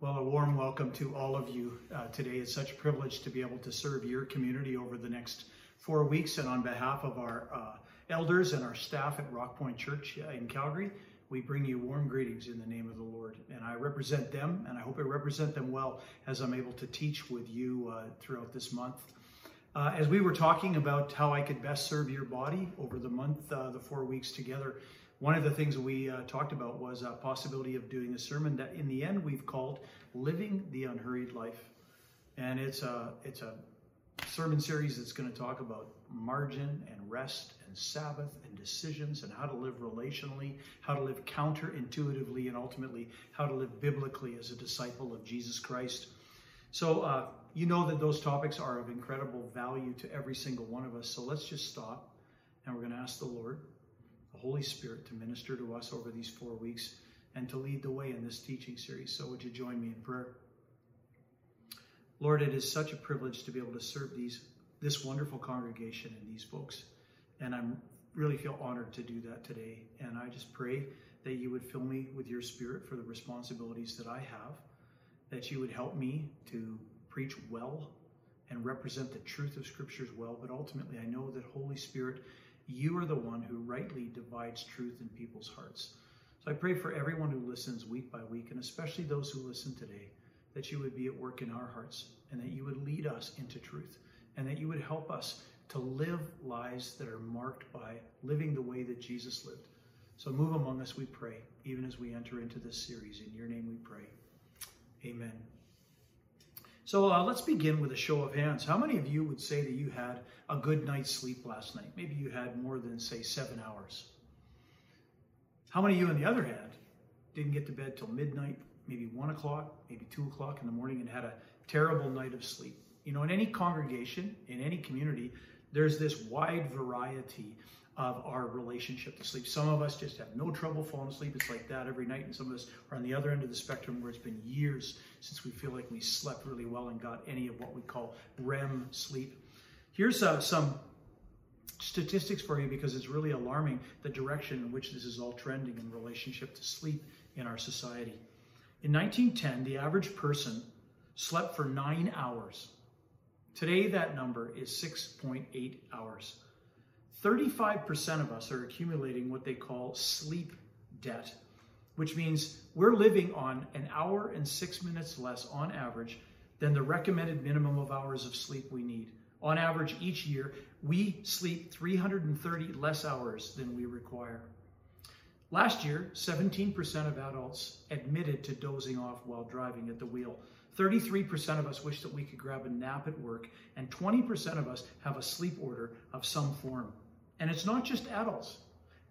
Well, a warm welcome to all of you uh, today. It's such a privilege to be able to serve your community over the next four weeks. And on behalf of our uh, elders and our staff at Rock Point Church uh, in Calgary, we bring you warm greetings in the name of the Lord. And I represent them, and I hope I represent them well as I'm able to teach with you uh, throughout this month. Uh, as we were talking about how I could best serve your body over the month, uh, the four weeks together, one of the things we uh, talked about was a possibility of doing a sermon that in the end we've called Living the Unhurried Life. And it's a, it's a sermon series that's going to talk about margin and rest and Sabbath and decisions and how to live relationally, how to live counterintuitively, and ultimately how to live biblically as a disciple of Jesus Christ. So, uh, you know that those topics are of incredible value to every single one of us. So, let's just stop and we're going to ask the Lord Holy Spirit to minister to us over these four weeks and to lead the way in this teaching series. So, would you join me in prayer? Lord, it is such a privilege to be able to serve these this wonderful congregation and these folks. And I'm really feel honored to do that today. And I just pray that you would fill me with your spirit for the responsibilities that I have, that you would help me to preach well and represent the truth of scriptures well. But ultimately, I know that Holy Spirit you are the one who rightly divides truth in people's hearts. So I pray for everyone who listens week by week, and especially those who listen today, that you would be at work in our hearts and that you would lead us into truth and that you would help us to live lives that are marked by living the way that Jesus lived. So move among us, we pray, even as we enter into this series. In your name we pray. Amen. So uh, let's begin with a show of hands. How many of you would say that you had a good night's sleep last night? Maybe you had more than, say, seven hours. How many of you, on the other hand, didn't get to bed till midnight, maybe one o'clock, maybe two o'clock in the morning, and had a terrible night of sleep? You know, in any congregation, in any community, there's this wide variety of our relationship to sleep. Some of us just have no trouble falling asleep. It's like that every night. And some of us are on the other end of the spectrum where it's been years since we feel like we slept really well and got any of what we call REM sleep. Here's uh, some statistics for you because it's really alarming the direction in which this is all trending in relationship to sleep in our society. In 1910, the average person slept for nine hours. Today, that number is 6.8 hours. 35% of us are accumulating what they call sleep debt, which means we're living on an hour and six minutes less on average than the recommended minimum of hours of sleep we need. On average, each year, we sleep 330 less hours than we require. Last year, 17% of adults admitted to dozing off while driving at the wheel. 33% of us wish that we could grab a nap at work, and 20% of us have a sleep order of some form. And it's not just adults.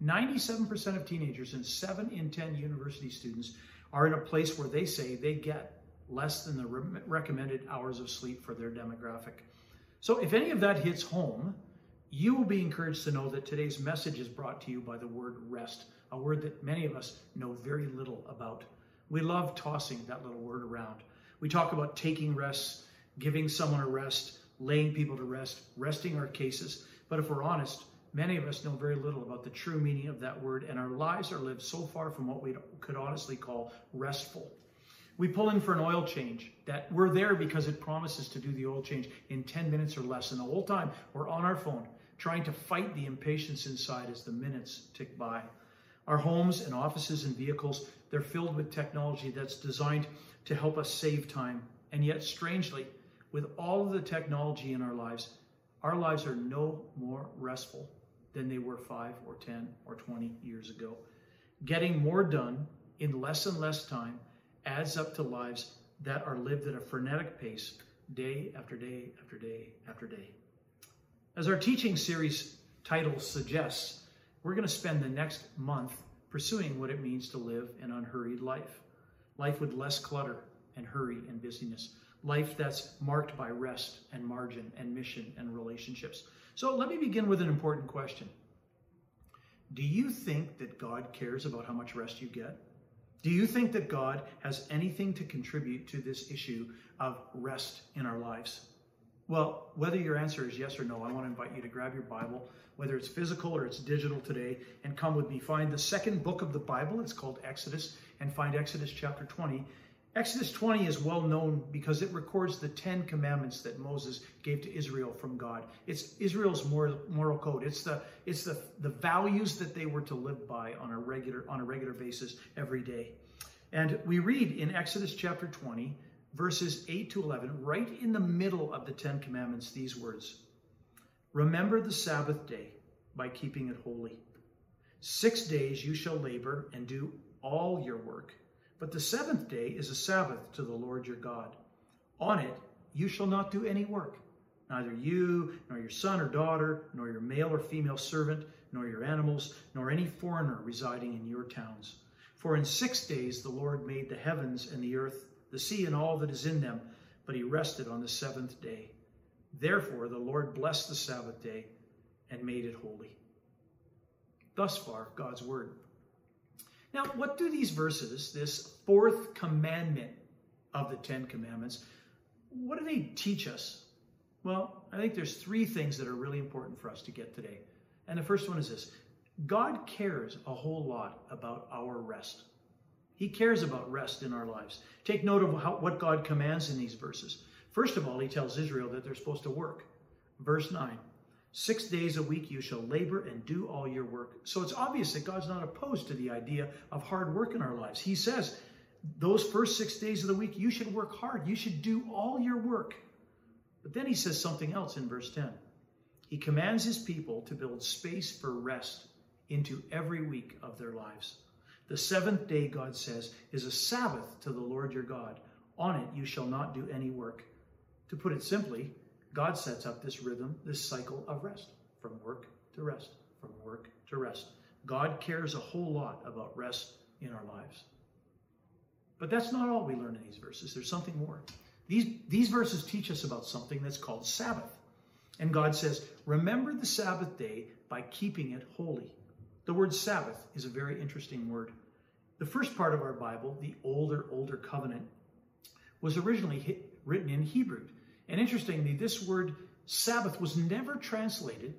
97% of teenagers and 7 in 10 university students are in a place where they say they get less than the re- recommended hours of sleep for their demographic. So if any of that hits home, you will be encouraged to know that today's message is brought to you by the word rest, a word that many of us know very little about. We love tossing that little word around. We talk about taking rests, giving someone a rest, laying people to rest, resting our cases. But if we're honest, Many of us know very little about the true meaning of that word, and our lives are lived so far from what we could honestly call restful. We pull in for an oil change that we're there because it promises to do the oil change in 10 minutes or less. And the whole time we're on our phone trying to fight the impatience inside as the minutes tick by. Our homes and offices and vehicles, they're filled with technology that's designed to help us save time. And yet, strangely, with all of the technology in our lives, our lives are no more restful than they were five or 10 or 20 years ago. Getting more done in less and less time adds up to lives that are lived at a frenetic pace day after day after day after day. As our teaching series title suggests, we're going to spend the next month pursuing what it means to live an unhurried life. Life with less clutter and hurry and busyness. Life that's marked by rest and margin and mission and relationships. So let me begin with an important question. Do you think that God cares about how much rest you get? Do you think that God has anything to contribute to this issue of rest in our lives? Well, whether your answer is yes or no, I want to invite you to grab your Bible, whether it's physical or it's digital today, and come with me. Find the second book of the Bible. It's called Exodus, and find Exodus chapter 20. Exodus 20 is well known because it records the Ten Commandments that Moses gave to Israel from God. It's Israel's moral, code. It's the it's the, the values that they were to live by on a regular on a regular basis every day. And we read in Exodus chapter 20, verses 8 to 11, right in the middle of the Ten Commandments, these words Remember the Sabbath day by keeping it holy. Six days you shall labor and do all your work but the seventh day is a Sabbath to the Lord your God. On it you shall not do any work, neither you, nor your son or daughter, nor your male or female servant, nor your animals, nor any foreigner residing in your towns. For in six days the Lord made the heavens and the earth, the sea and all that is in them, but he rested on the seventh day. Therefore the Lord blessed the Sabbath day and made it holy. Thus far, God's word. Now, what do these verses, this fourth commandment of the Ten Commandments, what do they teach us? Well, I think there's three things that are really important for us to get today. And the first one is this God cares a whole lot about our rest. He cares about rest in our lives. Take note of how, what God commands in these verses. First of all, he tells Israel that they're supposed to work. Verse 9 Six days a week you shall labor and do all your work. So it's obvious that God's not opposed to the idea of hard work in our lives. He says, those first six days of the week, you should work hard. You should do all your work. But then he says something else in verse 10. He commands his people to build space for rest into every week of their lives. The seventh day, God says, is a Sabbath to the Lord your God. On it you shall not do any work. To put it simply, God sets up this rhythm, this cycle of rest from work to rest, from work to rest. God cares a whole lot about rest in our lives. But that's not all we learn in these verses. There's something more. These, these verses teach us about something that's called Sabbath. And God says, Remember the Sabbath day by keeping it holy. The word Sabbath is a very interesting word. The first part of our Bible, the older, older covenant, was originally hit, written in Hebrew. And interestingly, this word Sabbath was never translated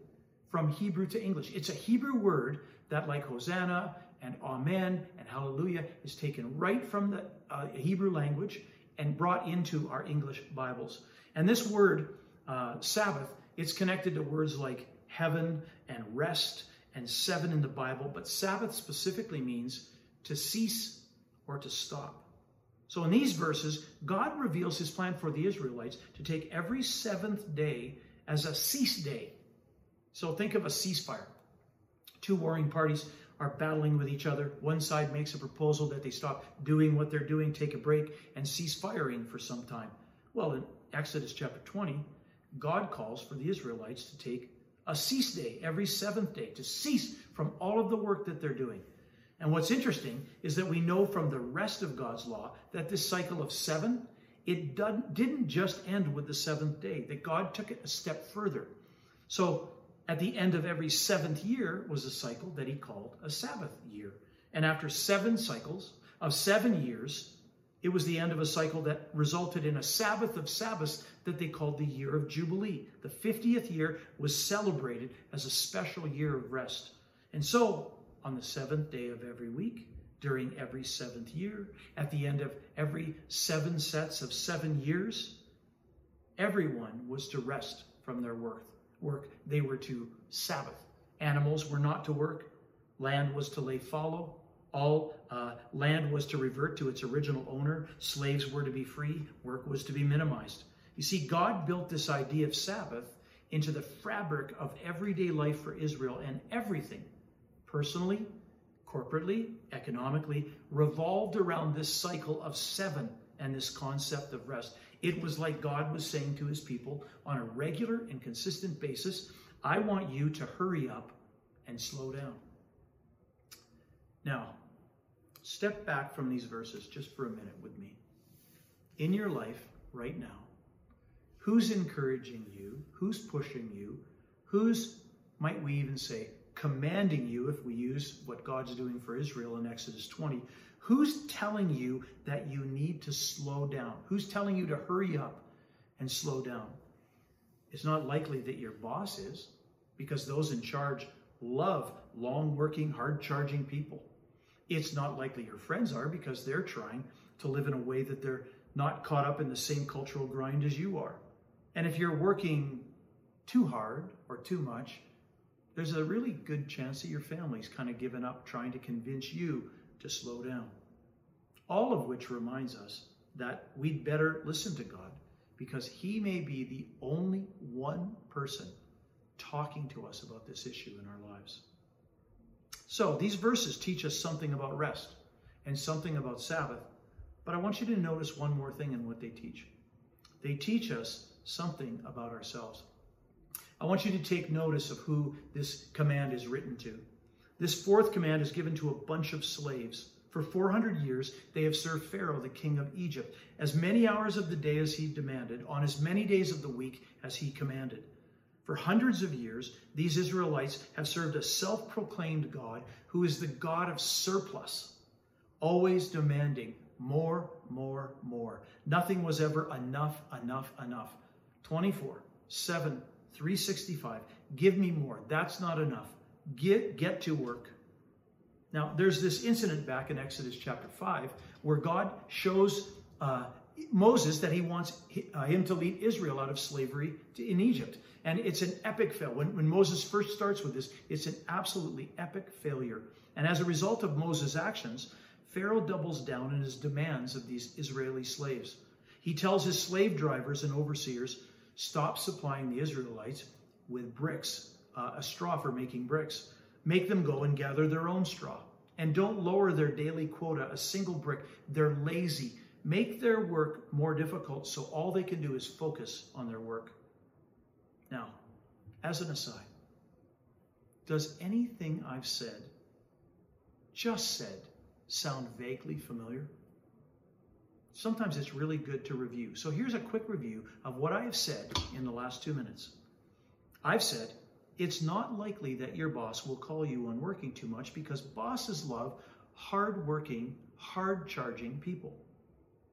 from Hebrew to English. It's a Hebrew word that, like Hosanna and Amen and Hallelujah, is taken right from the uh, Hebrew language and brought into our English Bibles. And this word, uh, Sabbath, it's connected to words like heaven and rest and seven in the Bible, but Sabbath specifically means to cease or to stop. So in these verses, God reveals his plan for the Israelites to take every seventh day as a cease day. So think of a ceasefire. Two warring parties are battling with each other. One side makes a proposal that they stop doing what they're doing, take a break, and cease firing for some time. Well, in Exodus chapter 20, God calls for the Israelites to take a cease day every seventh day, to cease from all of the work that they're doing. And what's interesting is that we know from the rest of God's law that this cycle of seven, it didn't just end with the seventh day, that God took it a step further. So at the end of every seventh year was a cycle that he called a Sabbath year. And after seven cycles of seven years, it was the end of a cycle that resulted in a Sabbath of Sabbaths that they called the year of Jubilee. The 50th year was celebrated as a special year of rest. And so on the seventh day of every week, during every seventh year, at the end of every seven sets of seven years, everyone was to rest from their work. Work. They were to Sabbath. Animals were not to work. Land was to lay fallow. All uh, land was to revert to its original owner. Slaves were to be free. Work was to be minimized. You see, God built this idea of Sabbath into the fabric of everyday life for Israel, and everything personally, corporately, economically, revolved around this cycle of seven and this concept of rest. It was like God was saying to his people on a regular and consistent basis, I want you to hurry up and slow down. Now, step back from these verses just for a minute with me. In your life right now, who's encouraging you? Who's pushing you? Who's, might we even say, commanding you, if we use what God's doing for Israel in Exodus 20, who's telling you that you need to slow down? Who's telling you to hurry up and slow down? It's not likely that your boss is, because those in charge love long working, hard charging people. It's not likely your friends are because they're trying to live in a way that they're not caught up in the same cultural grind as you are. And if you're working too hard or too much, there's a really good chance that your family's kind of given up trying to convince you to slow down. All of which reminds us that we'd better listen to God because He may be the only one person talking to us about this issue in our lives. So these verses teach us something about rest and something about Sabbath, but I want you to notice one more thing in what they teach. They teach us something about ourselves. I want you to take notice of who this command is written to. This fourth command is given to a bunch of slaves. For 400 years, they have served Pharaoh, the king of Egypt, as many hours of the day as he demanded, on as many days of the week as he commanded. For hundreds of years, these Israelites have served a self proclaimed God who is the God of surplus, always demanding more, more, more. Nothing was ever enough, enough, enough. 24, 7, 365. Give me more. That's not enough. Get, get to work. Now, there's this incident back in Exodus chapter 5 where God shows uh, Moses that he wants uh, him to lead Israel out of slavery in Egypt. And it's an epic fail. When, when Moses first starts with this, it's an absolutely epic failure. And as a result of Moses' actions, Pharaoh doubles down in his demands of these Israeli slaves. He tells his slave drivers and overseers, stop supplying the Israelites with bricks, uh, a straw for making bricks. Make them go and gather their own straw. And don't lower their daily quota a single brick. They're lazy. Make their work more difficult so all they can do is focus on their work. Now, as an aside, does anything I've said, just said, sound vaguely familiar? Sometimes it's really good to review. So here's a quick review of what I have said in the last two minutes. I've said it's not likely that your boss will call you on working too much because bosses love hard-working, hard-charging people.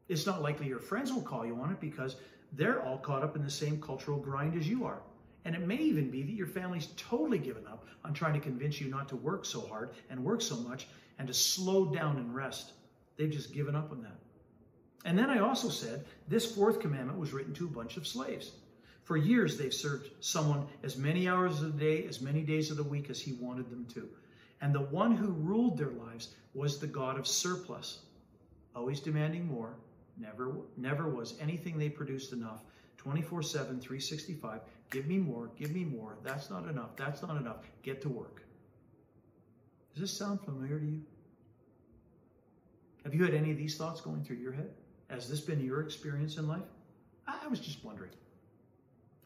It's not likely your friends will call you on it because they're all caught up in the same cultural grind as you are. And it may even be that your family's totally given up on trying to convince you not to work so hard and work so much and to slow down and rest. They've just given up on that. And then I also said this fourth commandment was written to a bunch of slaves. For years, they've served someone as many hours of the day, as many days of the week as he wanted them to. And the one who ruled their lives was the God of surplus, always demanding more. Never, never was anything they produced enough. 24 7, 365. Give me more, give me more. That's not enough. That's not enough. Get to work. Does this sound familiar to you? Have you had any of these thoughts going through your head? Has this been your experience in life? I was just wondering.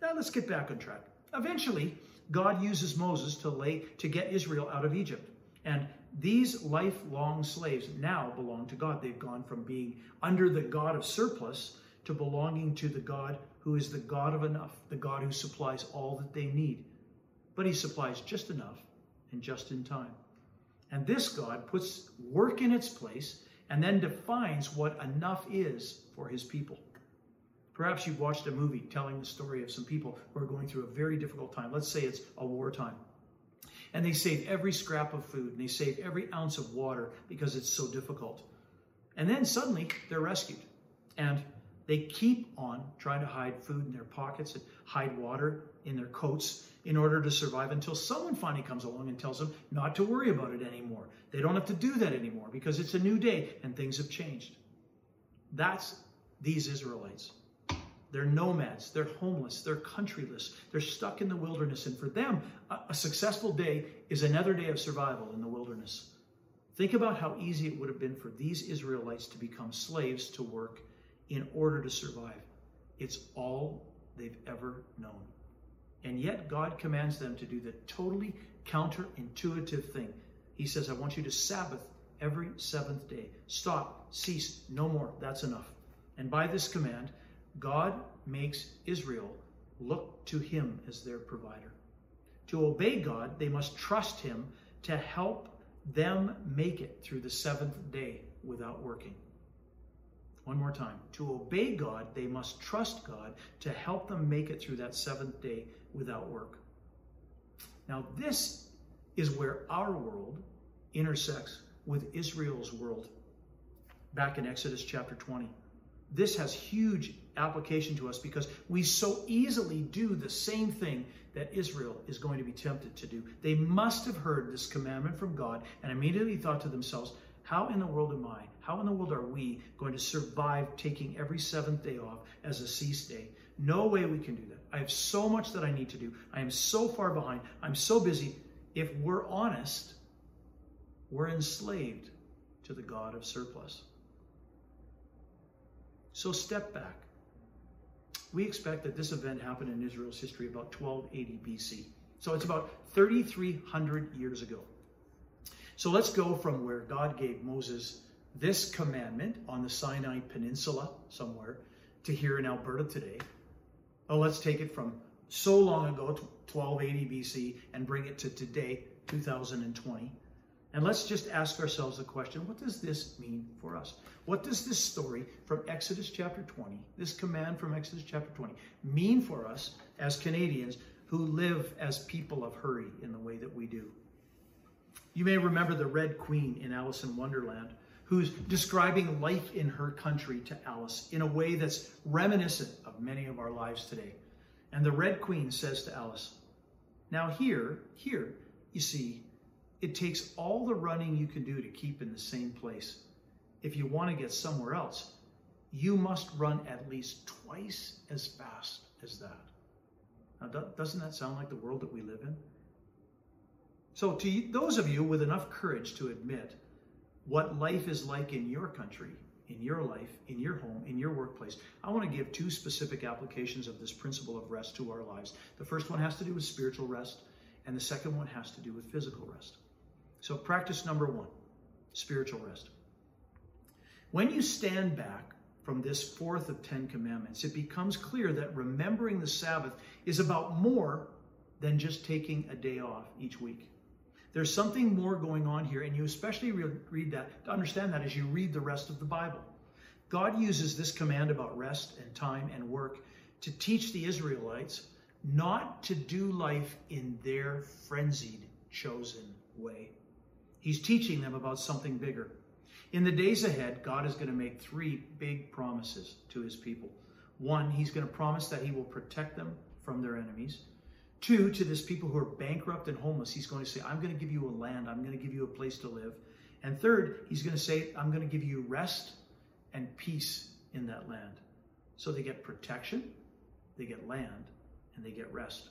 Now let's get back on track. Eventually, God uses Moses to lay to get Israel out of Egypt. And these lifelong slaves now belong to God. They've gone from being under the God of surplus to belonging to the God who is the God of enough, the God who supplies all that they need. But he supplies just enough and just in time. And this God puts work in its place and then defines what enough is for his people. Perhaps you've watched a movie telling the story of some people who are going through a very difficult time. Let's say it's a wartime. And they save every scrap of food and they save every ounce of water because it's so difficult. And then suddenly they're rescued. And they keep on trying to hide food in their pockets and hide water in their coats in order to survive until someone finally comes along and tells them not to worry about it anymore. They don't have to do that anymore because it's a new day and things have changed. That's these Israelites. They're nomads. They're homeless. They're countryless. They're stuck in the wilderness. And for them, a, a, successful day is another day of survival in the wilderness. Think about how easy it would have been for these Israelites to become slaves to work in order to survive. It's all they've ever known. And yet, God commands them to do the totally counterintuitive thing. He says, I want you to Sabbath every seventh day. Stop, cease, no more. That's enough. And by this command, God makes Israel look to him as their provider. To obey God, they must trust him to help them make it through the seventh day without working. One more time. To obey God, they must trust God to help them make it through that seventh day without work. Now, this is where our world intersects with Israel's world back in Exodus chapter 20. This has huge application to us because we so easily do the same thing that Israel is going to be tempted to do. They must have heard this commandment from God and immediately thought to themselves, how in the world am I? How in the world are we going to survive taking every seventh day off as a cease day? No way we can do that. I have so much that I need to do. I am so far behind. I'm so busy. If we're honest, we're enslaved to the God of surplus. So step back. We expect that this event happened in Israel's history about 1280 BC. So it's about 3,300 years ago. So let's go from where God gave Moses this commandment on the Sinai Peninsula somewhere to here in Alberta today. Oh, let's take it from so long ago, 1280 BC, and bring it to today, 2020. And let's just ask ourselves the question what does this mean for us? What does this story from Exodus chapter 20, this command from Exodus chapter 20, mean for us as Canadians who live as people of hurry in the way that we do? You may remember the Red Queen in Alice in Wonderland, who's describing life in her country to Alice in a way that's reminiscent of many of our lives today. And the Red Queen says to Alice, Now, here, here, you see, it takes all the running you can do to keep in the same place. If you want to get somewhere else, you must run at least twice as fast as that. Now, doesn't that sound like the world that we live in? So, to those of you with enough courage to admit what life is like in your country, in your life, in your home, in your workplace, I want to give two specific applications of this principle of rest to our lives. The first one has to do with spiritual rest, and the second one has to do with physical rest. So, practice number one spiritual rest. When you stand back from this fourth of Ten Commandments, it becomes clear that remembering the Sabbath is about more than just taking a day off each week. There's something more going on here, and you especially read that to understand that as you read the rest of the Bible. God uses this command about rest and time and work to teach the Israelites not to do life in their frenzied, chosen way. He's teaching them about something bigger. In the days ahead, God is going to make three big promises to his people. One, he's going to promise that he will protect them from their enemies. Two, to this people who are bankrupt and homeless, he's going to say, I'm going to give you a land, I'm going to give you a place to live. And third, he's going to say, I'm going to give you rest and peace in that land. So they get protection, they get land, and they get rest.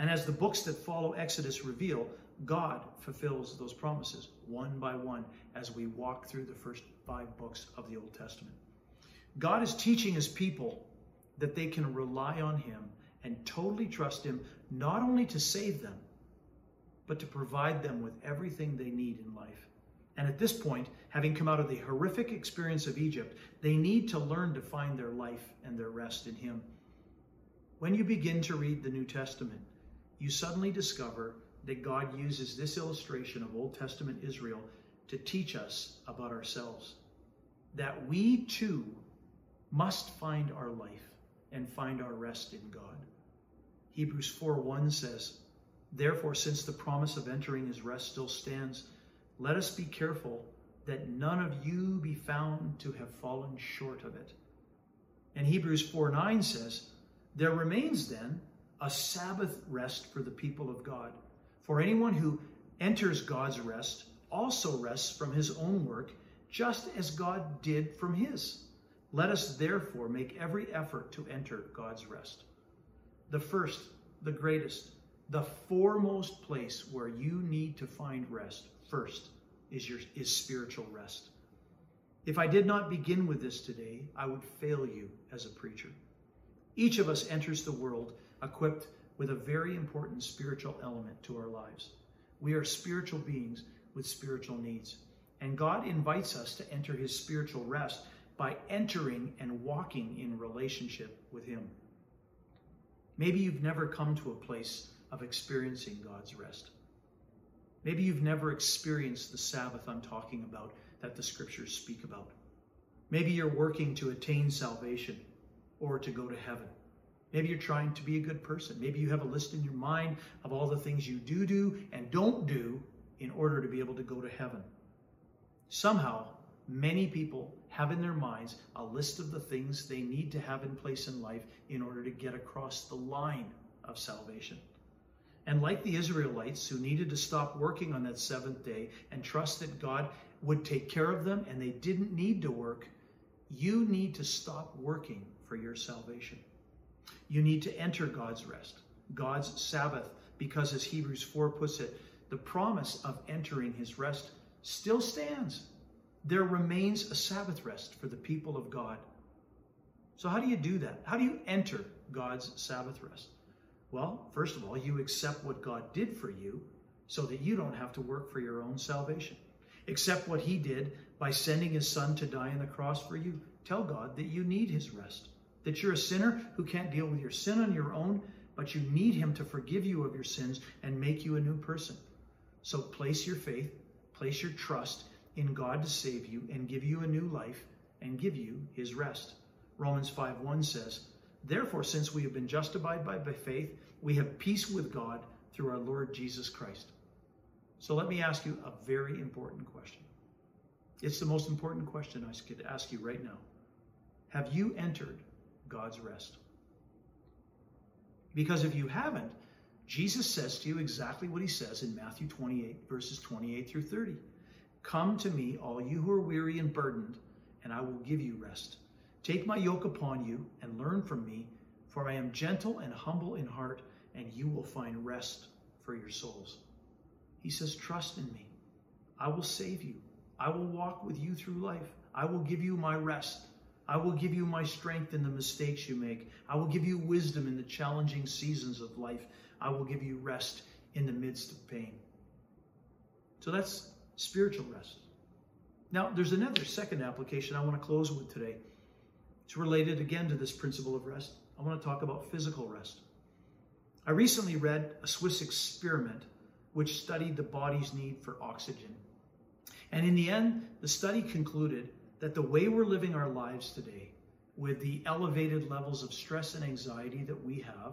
And as the books that follow Exodus reveal, God fulfills those promises one by one as we walk through the first five books of the Old Testament. God is teaching his people that they can rely on him and totally trust him not only to save them, but to provide them with everything they need in life. And at this point, having come out of the horrific experience of Egypt, they need to learn to find their life and their rest in him. When you begin to read the New Testament, you suddenly discover that God uses this illustration of Old Testament Israel to teach us about ourselves. That we too must find our life and find our rest in God. Hebrews 4:1 says, Therefore, since the promise of entering his rest still stands, let us be careful that none of you be found to have fallen short of it. And Hebrews 4:9 says, There remains then a Sabbath rest for the people of God. For anyone who enters God's rest also rests from his own work, just as God did from his. Let us therefore make every effort to enter God's rest. The first, the greatest, the foremost place where you need to find rest first is your is spiritual rest. If I did not begin with this today, I would fail you as a preacher. Each of us enters the world equipped with a very important spiritual element to our lives. We are spiritual beings with spiritual needs. And God invites us to enter his spiritual rest by entering and walking in relationship with him. Maybe you've never come to a place of experiencing God's rest. Maybe you've never experienced the Sabbath I'm talking about that the scriptures speak about. Maybe you're working to attain salvation or to go to heaven. Maybe you're trying to be a good person. Maybe you have a list in your mind of all the things you do do and don't do in order to be able to go to heaven. Somehow, many people have in their minds a list of the things they need to have in place in life in order to get across the line of salvation. And like the Israelites who needed to stop working on that seventh day and trust that God would take care of them and they didn't need to work, you need to stop working for your salvation. You need to enter God's rest, God's Sabbath, because as Hebrews 4 puts it, the promise of entering his rest still stands. There remains a Sabbath rest for the people of God. So, how do you do that? How do you enter God's Sabbath rest? Well, first of all, you accept what God did for you so that you don't have to work for your own salvation. Accept what He did by sending His Son to die on the cross for you. Tell God that you need His rest, that you're a sinner who can't deal with your sin on your own, but you need Him to forgive you of your sins and make you a new person. So place your faith, place your trust in God to save you and give you a new life and give you His rest. Romans 5 1 says, Therefore, since we have been justified by, by faith, we have peace with God through our Lord Jesus Christ. So let me ask you a very important question. It's the most important question I could ask you right now. Have you entered God's rest? Because if you haven't, Jesus says to you exactly what he says in Matthew 28, verses 28 through 30. Come to me, all you who are weary and burdened, and I will give you rest. Take my yoke upon you and learn from me, for I am gentle and humble in heart, and you will find rest for your souls. He says, Trust in me. I will save you. I will walk with you through life. I will give you my rest. I will give you my strength in the mistakes you make. I will give you wisdom in the challenging seasons of life. I will give you rest in the midst of pain. So that's spiritual rest. Now, there's another second application I want to close with today. It's related again to this principle of rest. I want to talk about physical rest. I recently read a Swiss experiment which studied the body's need for oxygen. And in the end, the study concluded that the way we're living our lives today, with the elevated levels of stress and anxiety that we have,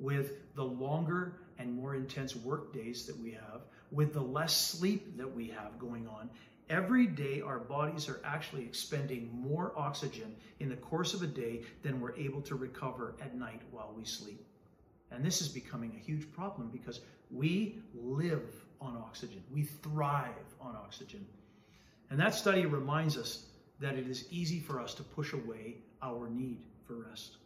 with the longer and more intense work days that we have, with the less sleep that we have going on, every day our bodies are actually expending more oxygen in the course of a day than we're able to recover at night while we sleep. And this is becoming a huge problem because we live on oxygen. We thrive on oxygen. And that study reminds us that it is easy for us to push away our need for rest.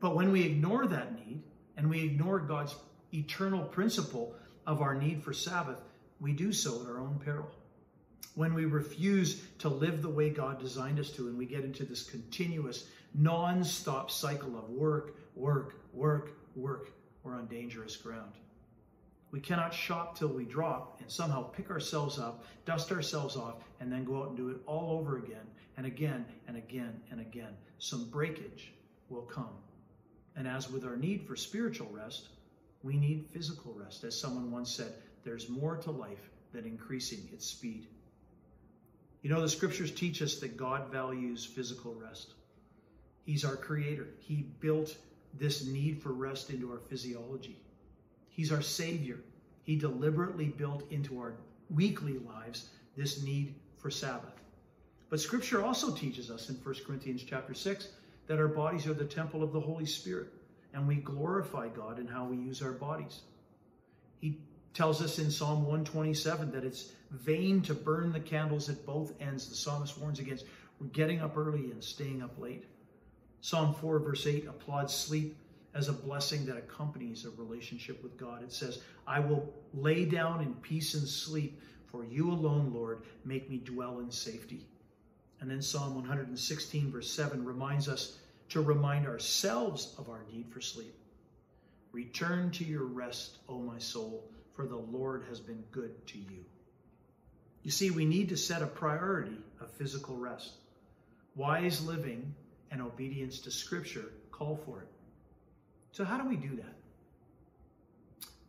But when we ignore that need and we ignore God's eternal principle of our need for Sabbath, we do so at our own peril. When we refuse to live the way God designed us to, and we get into this continuous, non stop cycle of work, work, work, work, we're on dangerous ground. We cannot shop till we drop and somehow pick ourselves up, dust ourselves off, and then go out and do it all over again and again and again and again. Some breakage will come. And as with our need for spiritual rest, we need physical rest. As someone once said, there's more to life than increasing its speed. You know, the scriptures teach us that God values physical rest. He's our creator. He built this need for rest into our physiology. He's our Savior. He deliberately built into our weekly lives this need for Sabbath. But Scripture also teaches us in 1 Corinthians chapter 6 that our bodies are the temple of the Holy Spirit, and we glorify God in how we use our bodies. He tells us in Psalm 127 that it's vain to burn the candles at both ends. The psalmist warns against getting up early and staying up late. Psalm 4, verse 8 applauds sleep as a blessing that accompanies a relationship with God. It says, I will lay down in peace and sleep, for you alone, Lord, make me dwell in safety. And then Psalm 116, verse 7 reminds us to remind ourselves of our need for sleep. Return to your rest, O my soul, for the Lord has been good to you. You see, we need to set a priority of physical rest. Wise living and obedience to Scripture call for it. So, how do we do that?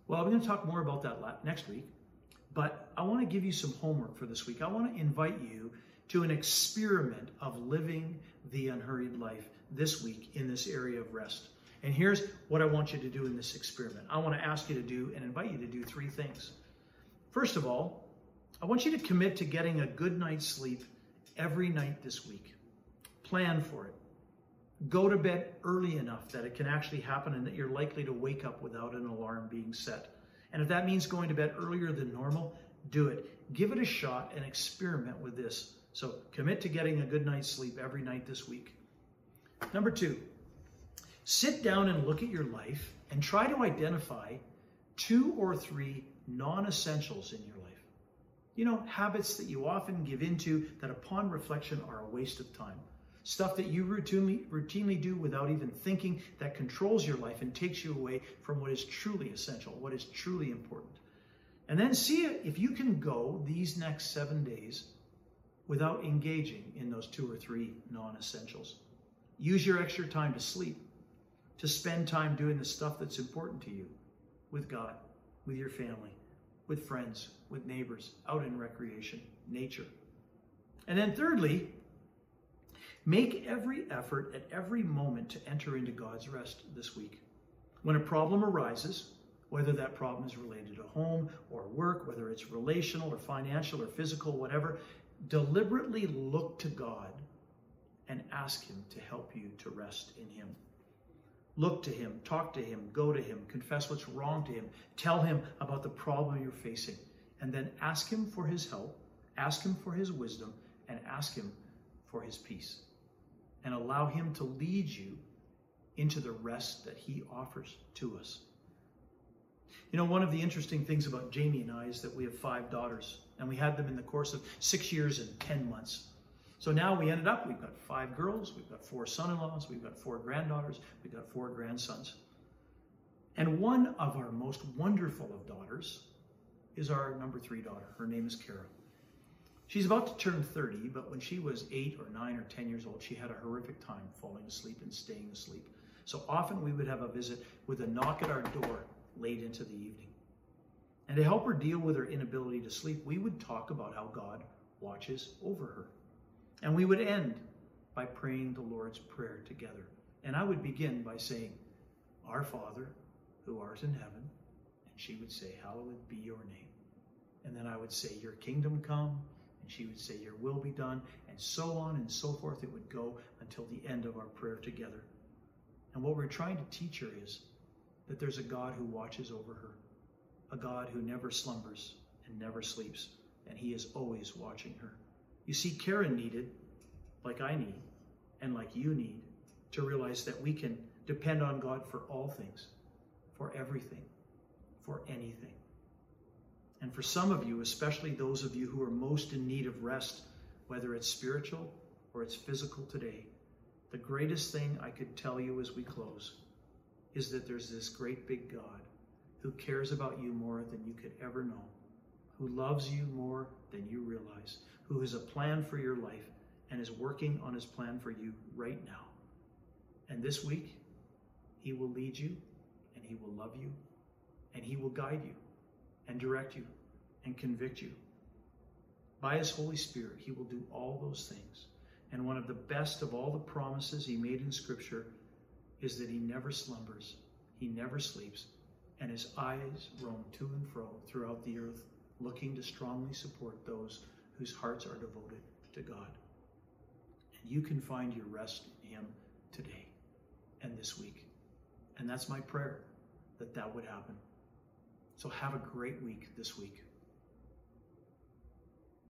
Well, I'm going to talk more about that next week, but I want to give you some homework for this week. I want to invite you to an experiment of living the unhurried life this week in this area of rest. And here's what I want you to do in this experiment I want to ask you to do and invite you to do three things. First of all, I want you to commit to getting a good night's sleep every night this week. Plan for it. Go to bed early enough that it can actually happen and that you're likely to wake up without an alarm being set. And if that means going to bed earlier than normal, do it. Give it a shot and experiment with this. So commit to getting a good night's sleep every night this week. Number two, sit down and look at your life and try to identify two or three non essentials in your life. You know, habits that you often give into that upon reflection are a waste of time. Stuff that you routinely, routinely do without even thinking that controls your life and takes you away from what is truly essential, what is truly important. And then see if you can go these next seven days without engaging in those two or three non essentials. Use your extra time to sleep, to spend time doing the stuff that's important to you with God, with your family, with friends, with neighbors, out in recreation, nature. And then, thirdly, make every effort at every moment to enter into God's rest this week. When a problem arises, whether that problem is related to home or work, whether it's relational or financial or physical, whatever, deliberately look to God and ask Him to help you to rest in Him. Look to Him, talk to Him, go to Him, confess what's wrong to Him, tell Him about the problem you're facing, and then ask Him for His help, ask Him for His wisdom, and ask Him for His peace. And allow Him to lead you into the rest that He offers to us. You know, one of the interesting things about Jamie and I is that we have five daughters, and we had them in the course of six years and 10 months. So now we ended up, we've got five girls, we've got four son in laws, we've got four granddaughters, we've got four grandsons. And one of our most wonderful of daughters is our number three daughter. Her name is Kara. She's about to turn 30, but when she was eight or nine or 10 years old, she had a horrific time falling asleep and staying asleep. So often we would have a visit with a knock at our door late into the evening. And to help her deal with her inability to sleep, we would talk about how God watches over her. And we would end by praying the Lord's Prayer together. And I would begin by saying, Our Father, who art in heaven, and she would say, Hallowed be your name. And then I would say, Your kingdom come, and she would say, Your will be done, and so on and so forth. It would go until the end of our prayer together. And what we're trying to teach her is that there's a God who watches over her, a God who never slumbers and never sleeps, and he is always watching her. You see, Kara needed, like I need, and like you need, to realize that we can depend on God for all things, for everything, for anything. And for some of you, especially those of you who are most in need of rest, whether it's spiritual or it's physical today, the greatest thing I could tell you as we close is that there's this great big God who cares about you more than you could ever know, who loves you more than you realize, who has a plan for your life and is working on his plan for you right now. And this week, he will lead you and he will love you and he will guide you and direct you and convict you. By his Holy Spirit, he will do all those things. And one of the best of all the promises he made in Scripture is that he never slumbers, he never sleeps, and his eyes roam to and fro throughout the earth, looking to strongly support those whose hearts are devoted to God. And you can find your rest in him today and this week. And that's my prayer that that would happen. So have a great week this week.